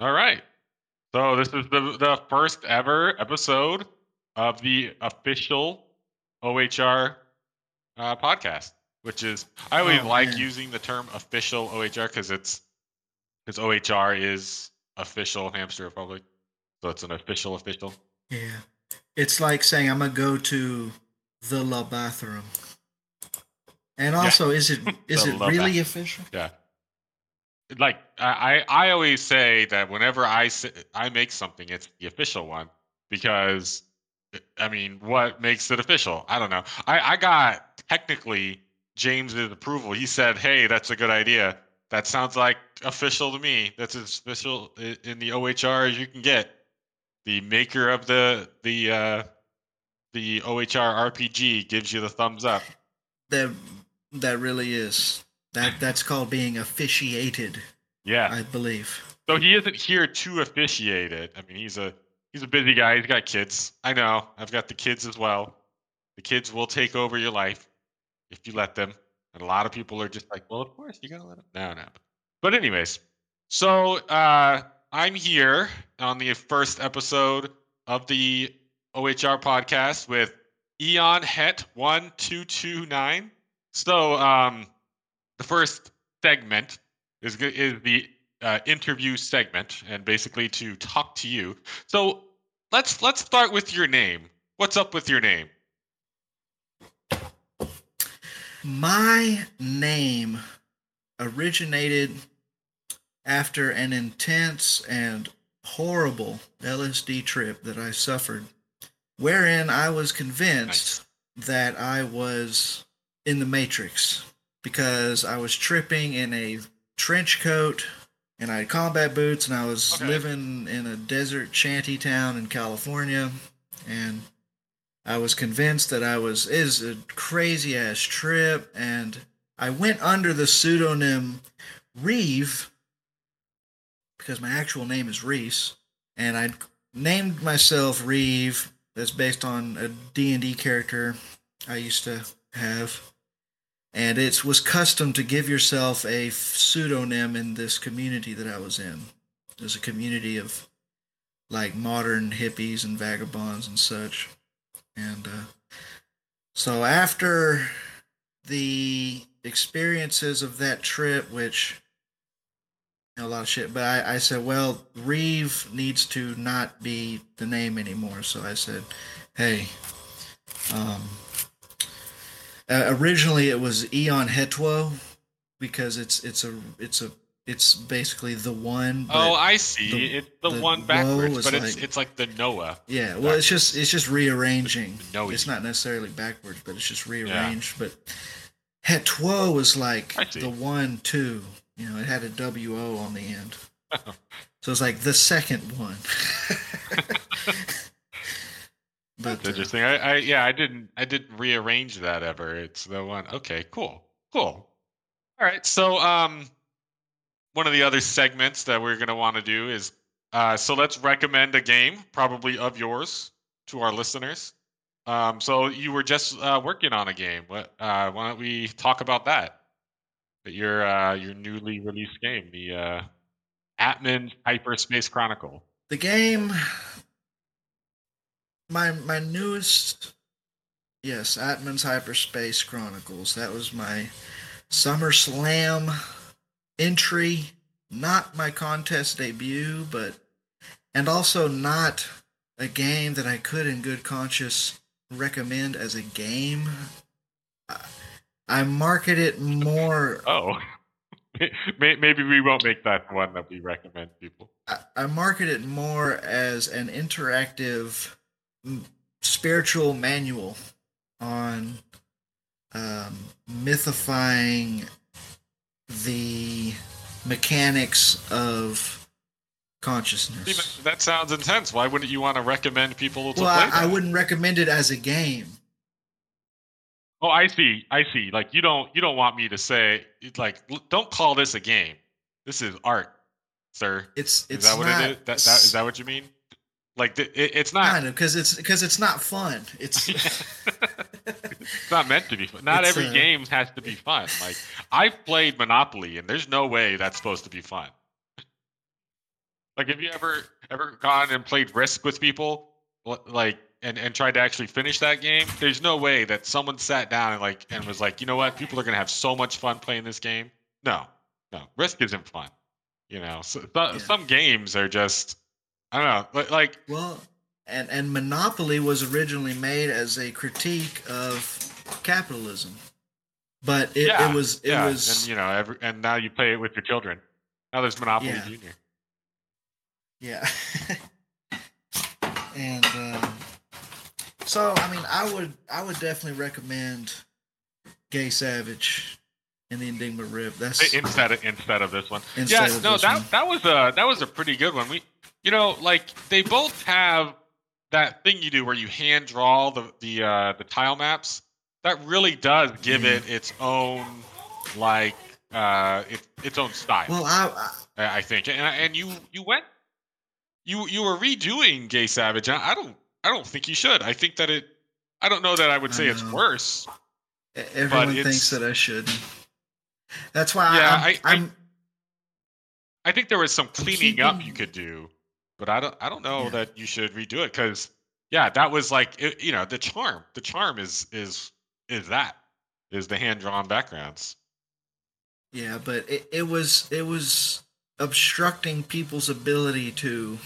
All right. So this is the the first ever episode of the official OHR uh, podcast, which is I always Oh, like man. using the term official OHR because it's because OHR is official Hamster Republic, so it's an official official. Yeah. It's like saying I'm gonna go to the La bathroom. And also, is it is it really official? Yeah. Like I, I always say that whenever I I make something, it's the official one because I mean, what makes it official? I don't know. I I got technically James's approval. He said, "Hey, that's a good idea. That sounds like official to me. That's as official in the OHR as you can get." The maker of the the uh, the OHR RPG gives you the thumbs up. That that really is. That that's called being officiated, Yeah. I believe. So he isn't here to officiate it. I mean, he's a he's a busy guy. He's got kids. I know. I've got the kids as well. The kids will take over your life if you let them. And a lot of people are just like, well, of course you gotta let them. No, no. But anyways, so uh, I'm here on the first episode of the OHR podcast with EonHet one two two nine. So um, the first segment is is the uh, interview segment, and basically to talk to you. So let's let's start with your name. What's up with your name? My name originated after an intense and horrible LSD trip that I suffered, wherein I was convinced that I was in the Matrix because I was tripping in a trench coat and I had combat boots and I was Okay. living in a desert shanty town in California and I was convinced that I was is a crazy ass trip, and I went under the pseudonym Reeve because my actual name is Reese, and I named myself Reeve. That's based on a D and D character I used to have, and it was custom to give yourself a pseudonym in this community that I was in. There's a community of like modern hippies and vagabonds and such. And uh, so after the experiences of that trip, which a lot of shit, but I, I said, well, Reeve needs to not be the name anymore. So I said, hey, um, uh, originally it was Eon Hetwo because it's it's a it's a it's basically the one. Oh, I see. the- it's the, the one backwards, but it's like- it's like the Noah. Yeah, well, it's just it's just rearranging. No, it's not necessarily backwards, but it's just rearranged. But Hetwo was like the one two. You know, it had a W O on the end, so it's like the second one. but That's uh, interesting. I, I yeah, I didn't I didn't rearrange that ever. It's the one. Okay, cool, cool. All right. So um, one of the other segments that we're gonna want to do is uh, so let's recommend a game, probably of yours, to our listeners. Um, so you were just uh, working on a game. What? Uh, why don't we talk about that? But your uh, your newly released game, the uh, Atman Hyperspace Chronicle. the game, my my newest, yes, Atman's Hyperspace Chronicles. That was my SummerSlam entry, not my contest debut, but and also not a game that I could in good conscience recommend as a game. I- I market it more Oh, maybe we won't make that one that we recommend people. I, I market it more as an interactive spiritual manual on um, mythifying the mechanics of consciousness. Steven, that sounds intense. Why wouldn't you want to recommend people to Well, play I. I wouldn't recommend it as a game. Oh, I see. I see. Like you don't you don't want me to say like don't call this a game. This is art, sir. It's Is it's that what not it is? That, that is that what you mean? Like th- it, it's not. kind of because it's because it's not fun. It's it's not meant to be fun. Not every uh, game has to be fun. Like I've played Monopoly, and there's no way that's supposed to be fun. Like, have you ever ever gone and played Risk with people, like, and and tried to actually finish that game? There's no way that someone sat down and like and was like, you know what, people are gonna have so much fun playing this game. No, no, Risk isn't fun. You know, so, yeah. some games are just, I don't know, like. Well, and and Monopoly was originally made as a critique of capitalism, but it, yeah, it was it yeah. was and you know every, and now you play it with your children. Now there's Monopoly yeah. Junior. Yeah. and um, so I mean I would I would definitely recommend Gay Savage in the Enigma Rip. That's instead of instead of this one. Yeah, no, that one. that was a that was a pretty good one. We you know, like they both have that thing you do where you hand draw the the uh, the tile maps. That really does give mm. it its own like uh it, its own style. Well, I, I I think, and and you you went you you were redoing Gay Savage. I, I don't I don't think you should. I think that it. I don't know that I would say I it's worse. Everyone thinks that I should. That's why yeah, I'm, I, I'm, I, think there was some cleaning keeping, up you could do, but I don't I don't know yeah. that you should redo it because yeah, that was like it, you know the charm. The charm is is is that is the hand drawn backgrounds. Yeah, but it, it was it was obstructing people's ability to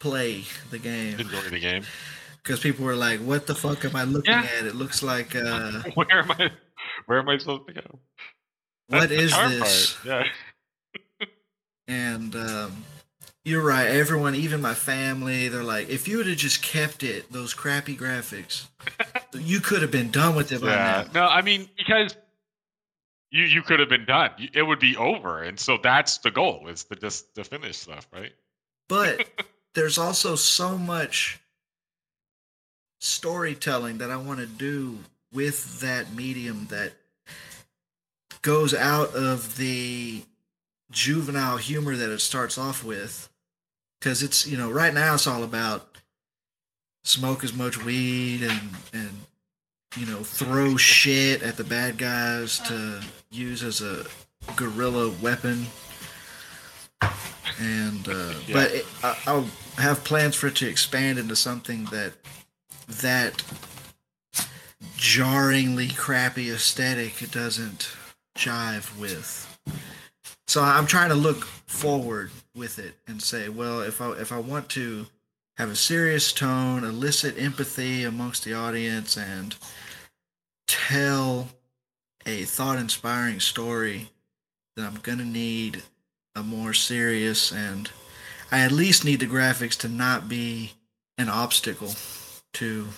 play the game. Enjoy the game. Because people were like, "What the fuck am I looking yeah. at? It looks like uh, where am I? Where am I supposed to go? That's what is this? Part. Yeah. and um, you're right. Everyone, even my family, they're like, if you would have just kept it, those crappy graphics, you could have been done with it by yeah. now. No, I mean because you you could have been done. It would be over, and so that's the goal is to just to finish stuff, right? But there's also so much storytelling that I want to do with that medium that goes out of the juvenile humor that it starts off with because it's you know right now it's all about smoke as much weed and and you know throw shit at the bad guys to use as a guerrilla weapon and uh, yeah. but it, I, i'll have plans for it to expand into something that that jarringly crappy aesthetic doesn't jive with. So I'm trying to look forward with it and say, well, if I if I want to have a serious tone, elicit empathy amongst the audience, and tell a thought-inspiring story, then I'm gonna need a more serious and I at least need the graphics to not be an obstacle to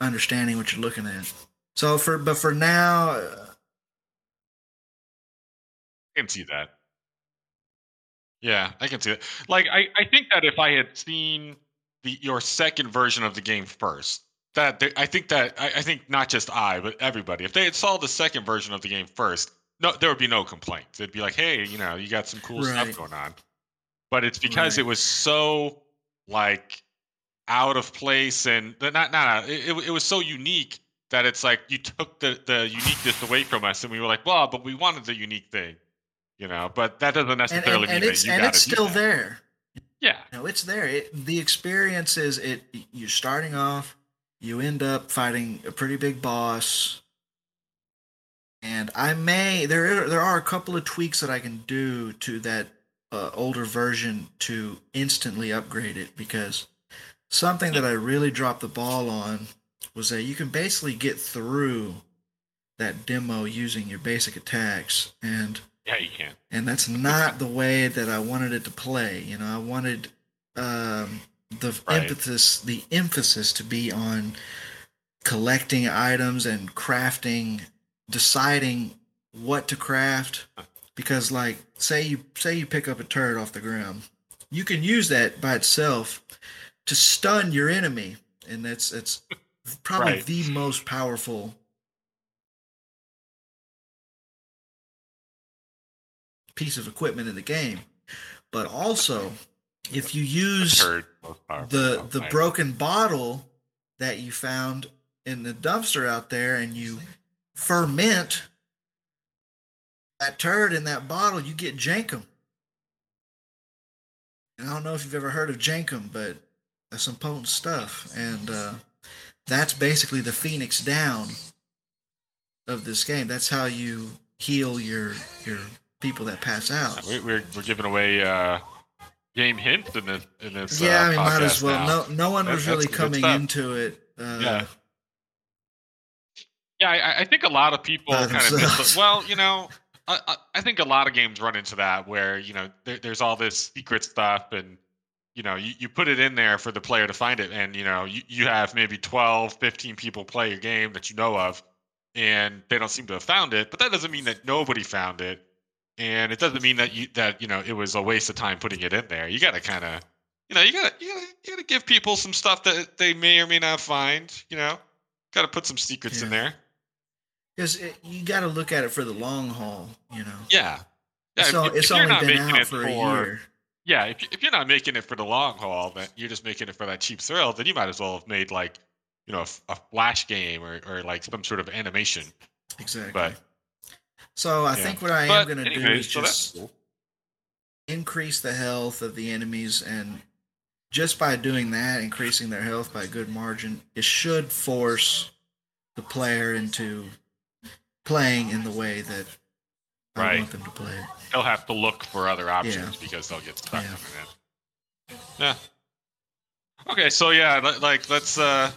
understanding what you're looking at. So for but for now can see that. Yeah, I can see it. Like I, I think that if I had seen the your second version of the game first, that I think that I, I think not just I, but everybody, if they had saw the second version of the game first, no, there would be no complaints. It'd be like, hey, you know, you got some cool right. stuff going on. But it's because right. it was so like out of place and not not, not it, it was so unique that it's like you took the the uniqueness away from us and we were like, well, but we wanted the unique thing you know. But that doesn't necessarily and, and, and mean it's, that you and it's still there. Yeah, no, it's there. It, the experience is it. You're starting off, you end up fighting a pretty big boss, and I may there there are a couple of tweaks that I can do to that uh, older version to instantly upgrade it because something that I really dropped the ball on was that you can basically get through that demo using your basic attacks and yeah, you can. And that's not the way that I wanted it to play. You know, I wanted um, the right. emphasis, the emphasis to be on collecting items and crafting, deciding what to craft. Because, like, say you say you pick up a turret off the ground, you can use that by itself to stun your enemy, and that's it's probably right. the most powerful piece of equipment in the game. But also, if you use the the broken bottle that you found in the dumpster out there and you ferment that turd in that bottle, you get jankum. And I don't know if you've ever heard of Jankum, but that's some potent stuff. And uh, that's basically the Phoenix down of this game. That's how you heal your your people that pass out. We, we're we're giving away uh, game hints in this in this. Yeah, uh, I mean, might as well. now. No, no one That- was really coming into it. Uh, Yeah. Yeah, I, I think a lot of people kind of miss themselves. the, well, you know, I, I, I think a lot of games run into that where you know there, there's all this secret stuff and you know you, you put it in there for the player to find it and you know you, you have maybe 12 15 people play your game that you know of and they don't seem to have found it but that doesn't mean that nobody found it and it doesn't mean that you that you know it was a waste of time putting it in there you got to kind of you know you got to you got to you got to give people some stuff that they may or may not find you know got to put some secrets in there Because you got to look at it for the long haul, you know. yeah yeah so if- if it's you're only not been making out it for, a for- year. Yeah, if, if you're not making it for the long haul, then you're just making it for that cheap thrill, then you might as well have made like, you know, a flash game or, or like some sort of animation. Exactly. But so I yeah. think what I am going to do is so just cool. increase the health of the enemies, and just by doing that, increasing their health by a good margin, it should force the player into playing in the way that I Right. want them to play. They'll have to look for other options because they'll get stuck Yeah. coming in. Yeah. Okay, so yeah, like let's uh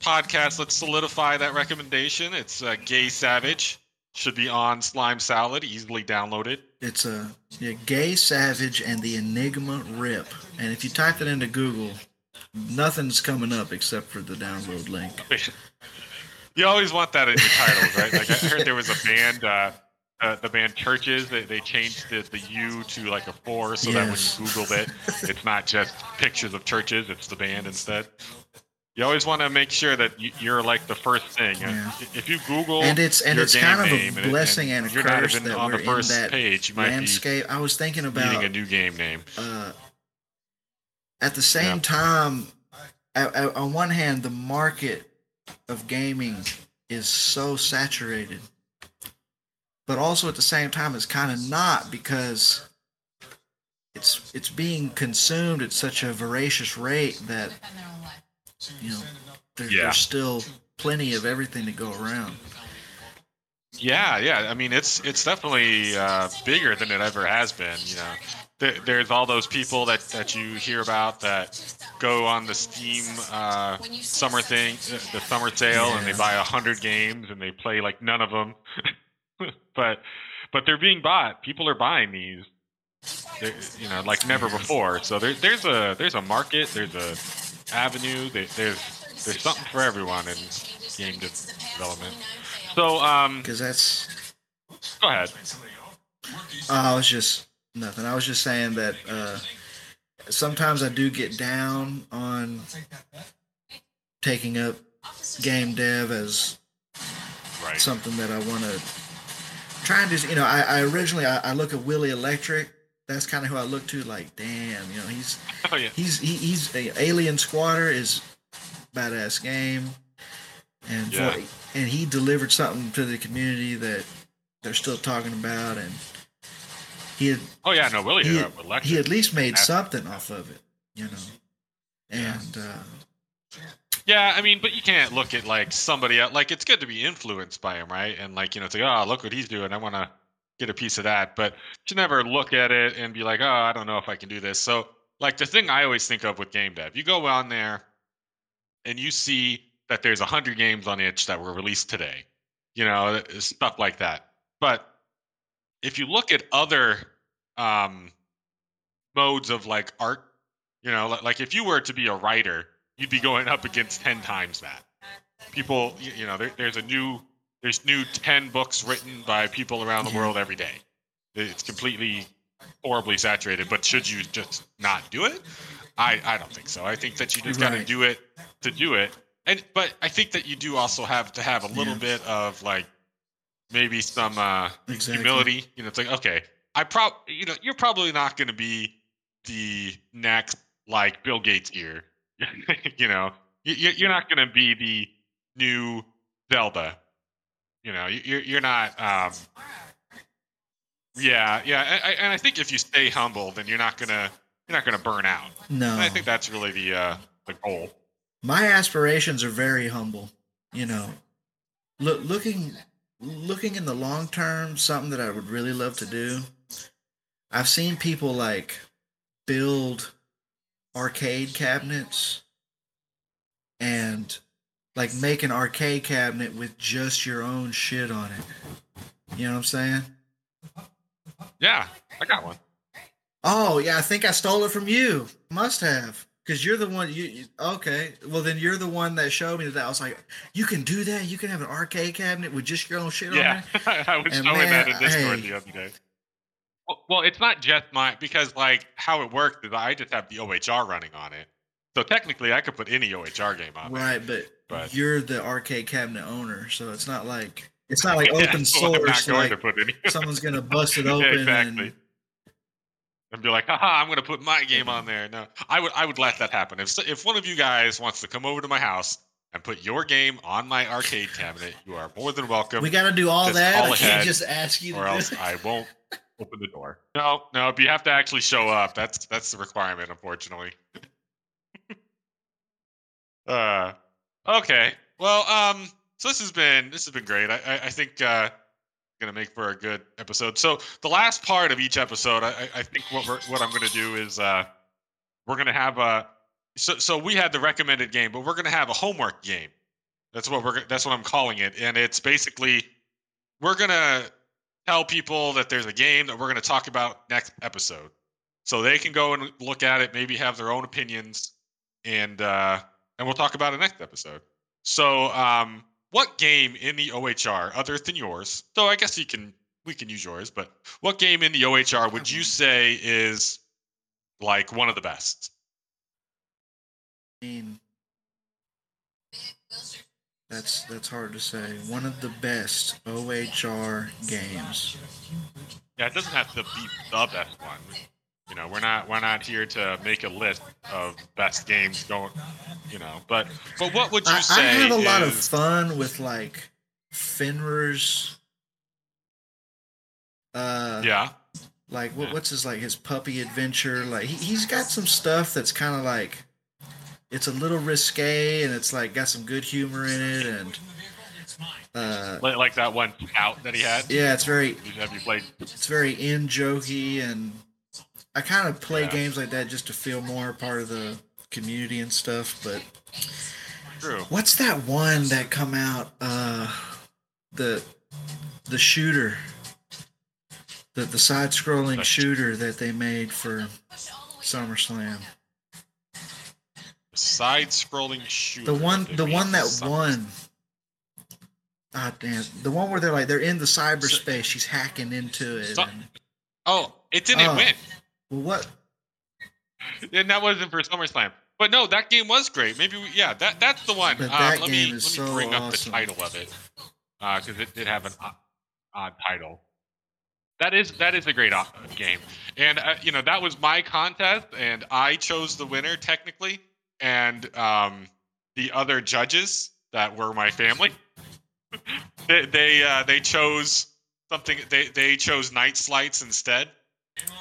podcast. Let's solidify that recommendation. It's uh, Gay Savage. Should be on Slime Salad, easily downloaded. It's a yeah, gay savage and the Enigma Rip, and if you type it into Google, nothing's coming up except for the download link. You always want that in your titles, right? Like I heard there was a band, uh, uh, the band CHVRCHES. They, they changed the, the U to like a four, so Yes. that when you Googled it, it's not just pictures of churches; it's the band instead. You always want to make sure that you, you're like the first thing. Yeah. If you Google And it's and it's kind of a and it- blessing and, a curse that on we're the first in that page, you might landscape. I was thinking about a new game name. uh, at the same Yeah. time, a- a- on one hand, the market of gaming is so saturated, but also at the same time, it's kind of not because it's it's being consumed at such a voracious rate that you know there, Yeah. there's still plenty of everything to go around. Yeah, yeah. I mean, it's it's definitely uh, bigger than it ever has been. You know, there, there's all those people that that you hear about that go on the Steam uh, summer thing, the the summer sale, and they buy a hundred games and they play like none of them. but but they're being bought. People are buying these. They're, you know, like never before. So there, there's a there's a market. There's a avenue. There, there's there's something for everyone in game de- development. So um, Because that's go ahead. Uh, I was just nothing. I was just saying that uh, sometimes I do get down on taking up game dev as Right. something that I want to try and just, you know, I, I originally I, I look at Willy Elektrix. That's kind of who I look to. Like, damn, you know, he's Oh yeah. he's he, he's Alien Squatter is badass game, and Yeah. for, and he delivered something to the community that they're still talking about, and he had Oh yeah. No, Willie. he, had, he at least made something off of it, you know, and uh, Yeah, I mean, but you can't look at like somebody else. Like, it's good to be influenced by him, right? And like, you know, it's like, oh, look what he's doing. I want to get a piece of that. But you should never look at it and be like, oh, I don't know if I can do this. So, like, the thing I always think of with game dev, you go on there and you see that there's a hundred games on itch that were released today, you know, stuff like that. But if you look at other um, modes of like art, you know, like if you were to be a writer, you'd be going up against 10 times that. People, you, you know, there, there's a new, there's new 10 books written by people around the world every day. It's completely horribly saturated, but should you just not do it? I, I don't think so. I think that you just got to do it to do it. And, but I think that you do also have to have a little Yeah. bit of like, maybe some, uh, exactly. humility. You know, it's like, okay, I prob, you know, you're probably not going to be the next like Bill Gates here. you know, you- you're not going to be the new Zelda. You know, you- you're you're not. Um, yeah, yeah, I, I- and I think if you stay humble, then you're not gonna you're not going to burn out. No. And I think that's really the uh, the goal. my aspirations are very humble. You know, look, looking looking in the long term, something that I would really love to do. I've seen people like build arcade cabinets and like make an arcade cabinet with just your own shit on it. You know what I'm saying? Yeah, I got one. Oh yeah, I think I stole it from you. Must have, because you're the one. You, you okay? Well, then you're the one that showed me that. I was like, you can do that. You can have an arcade cabinet with just your own shit Yeah, on there. I was And showing man, that in Discord hey. the other day. Well, well, it's not just my because like how it works is I just have the OHR running on it. So technically, I could put any OHR game on there. Right, but, But- you're the arcade cabinet owner, so it's not like it's not like Yeah, open source. going Like to put someone's gonna bust it Yeah, open. exactly. and, and be like, haha, I'm gonna put my game on there. No, I would I would let that happen. If if one of you guys wants to come over to my house and put your game on my arcade cabinet, you are more than welcome. we got to do all Just that. I can't just ask you. To or else. I won't open the door. No, no, but you have to actually show up. That's that's the requirement, unfortunately. uh, okay. Well, um, so this has been this has been great. I I, I think uh, gonna make for a good episode. So the last part of each episode, I I- think what we're what I'm gonna do is uh, we're gonna have a so so we had the recommended game, but we're gonna have a homework game. That's what we're that's what I'm calling it, and it's basically we're gonna tell people that there's a game that we're gonna talk about next episode, so they can go and look at it, maybe have their own opinions, and uh, and we'll talk about it next episode. So, um, what game in the OHR other than yours? Though I guess you can we can use yours, but what game in the OHR would you say is like one of the best? I mean, that's that's hard to say. One of the best OHR games. Yeah, it doesn't have to be the best one. You know, we're not we're not here to make a list of best games going. You know, but but what would you I, I say? have a lot of fun with like Fenrir's. Uh, Yeah, like what, Yeah. what's his like his puppy adventure? Like he, he's got some stuff that's kind of like it's a little risque and it's like got some good humor in it and uh, like, like that one out that he had. yeah, it's very Have you played? it's very in jokey and I kind of play Yeah. games like that just to feel more part of the community and stuff. But True. what's that one that come out? Uh, the the shooter, the the side scrolling shooter that they made for SummerSlam. Side-scrolling shooter. The one the one that won. Ah damn! The one where they're like they're in the cyberspace. She's hacking into it. So- and- Oh, it didn't Oh. win. Well, what? And that wasn't for SummerSlam. But no, that game was great. Maybe we, yeah, that that's the one. But Um, that let me is let me so bring up awesome. the title of it because it did have an odd, odd title. That is that is a great game, and uh, you know that was my contest, and I chose the winner technically, and um, the other judges that were my family, they they, uh, they chose something. They they chose Night Slights instead,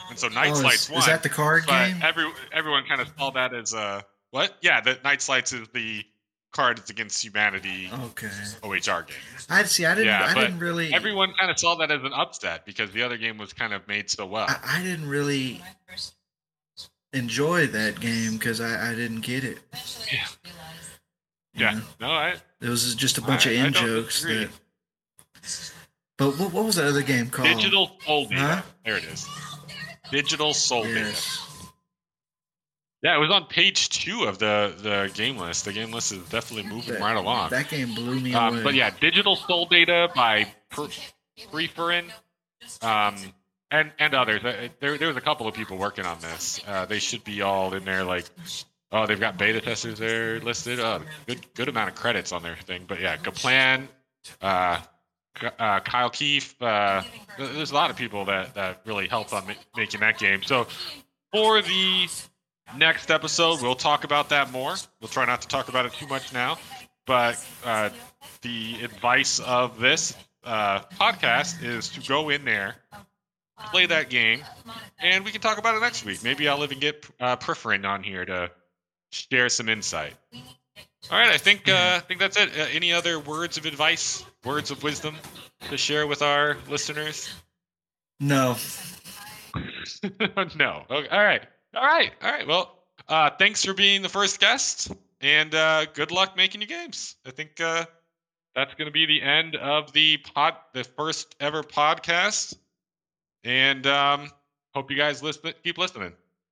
and so Night Oh, Slights is, won. is that the card game? every everyone kind of saw that as uh what? Yeah, the Night Slights is the Cards Against Humanity Okay. OHR game. I see. I didn't. Yeah, I didn't really. Everyone kind of saw that as an upset because the other game was kind of made so well. I, I didn't really enjoy that game because I, I didn't get it. Yeah. you yeah, know? no, I It was just a bunch I- of in jokes. That. But what, what was that other game called? Digital Data. Huh? There it is. Digital Soul Data. Yes. Yeah, it was on page two of the the game list. The game list is definitely moving That- right along. That game blew me Um, away. but yeah, Digital Soul Data by per- Preferin, um, and and others. Uh, There there was a couple of people working on this. Uh, they should be all in there. Like, oh, they've got beta testers there listed. Oh, good good amount of credits on their thing. But yeah, Kaplan, uh, uh, Kyle Keefe. Uh, there's a lot of people that that really helped on ma- making that game. So for the next episode, we'll talk about that more. We'll try not to talk about it too much now, but uh, the advice of this uh, podcast is to go in there play that game, and we can talk about it next week. Maybe I'll even get uh, Preferin on here to share some insight. All right, I think uh, I think that's it. Uh, any other words of advice, words of wisdom to share with our listeners? No. no. Okay. All right. All right. All right. Well, uh, thanks for being the first guest, and uh, good luck making your games. I think uh, that's going to be the end of the pod, the first ever podcast. And um, hope you guys listen, keep listening.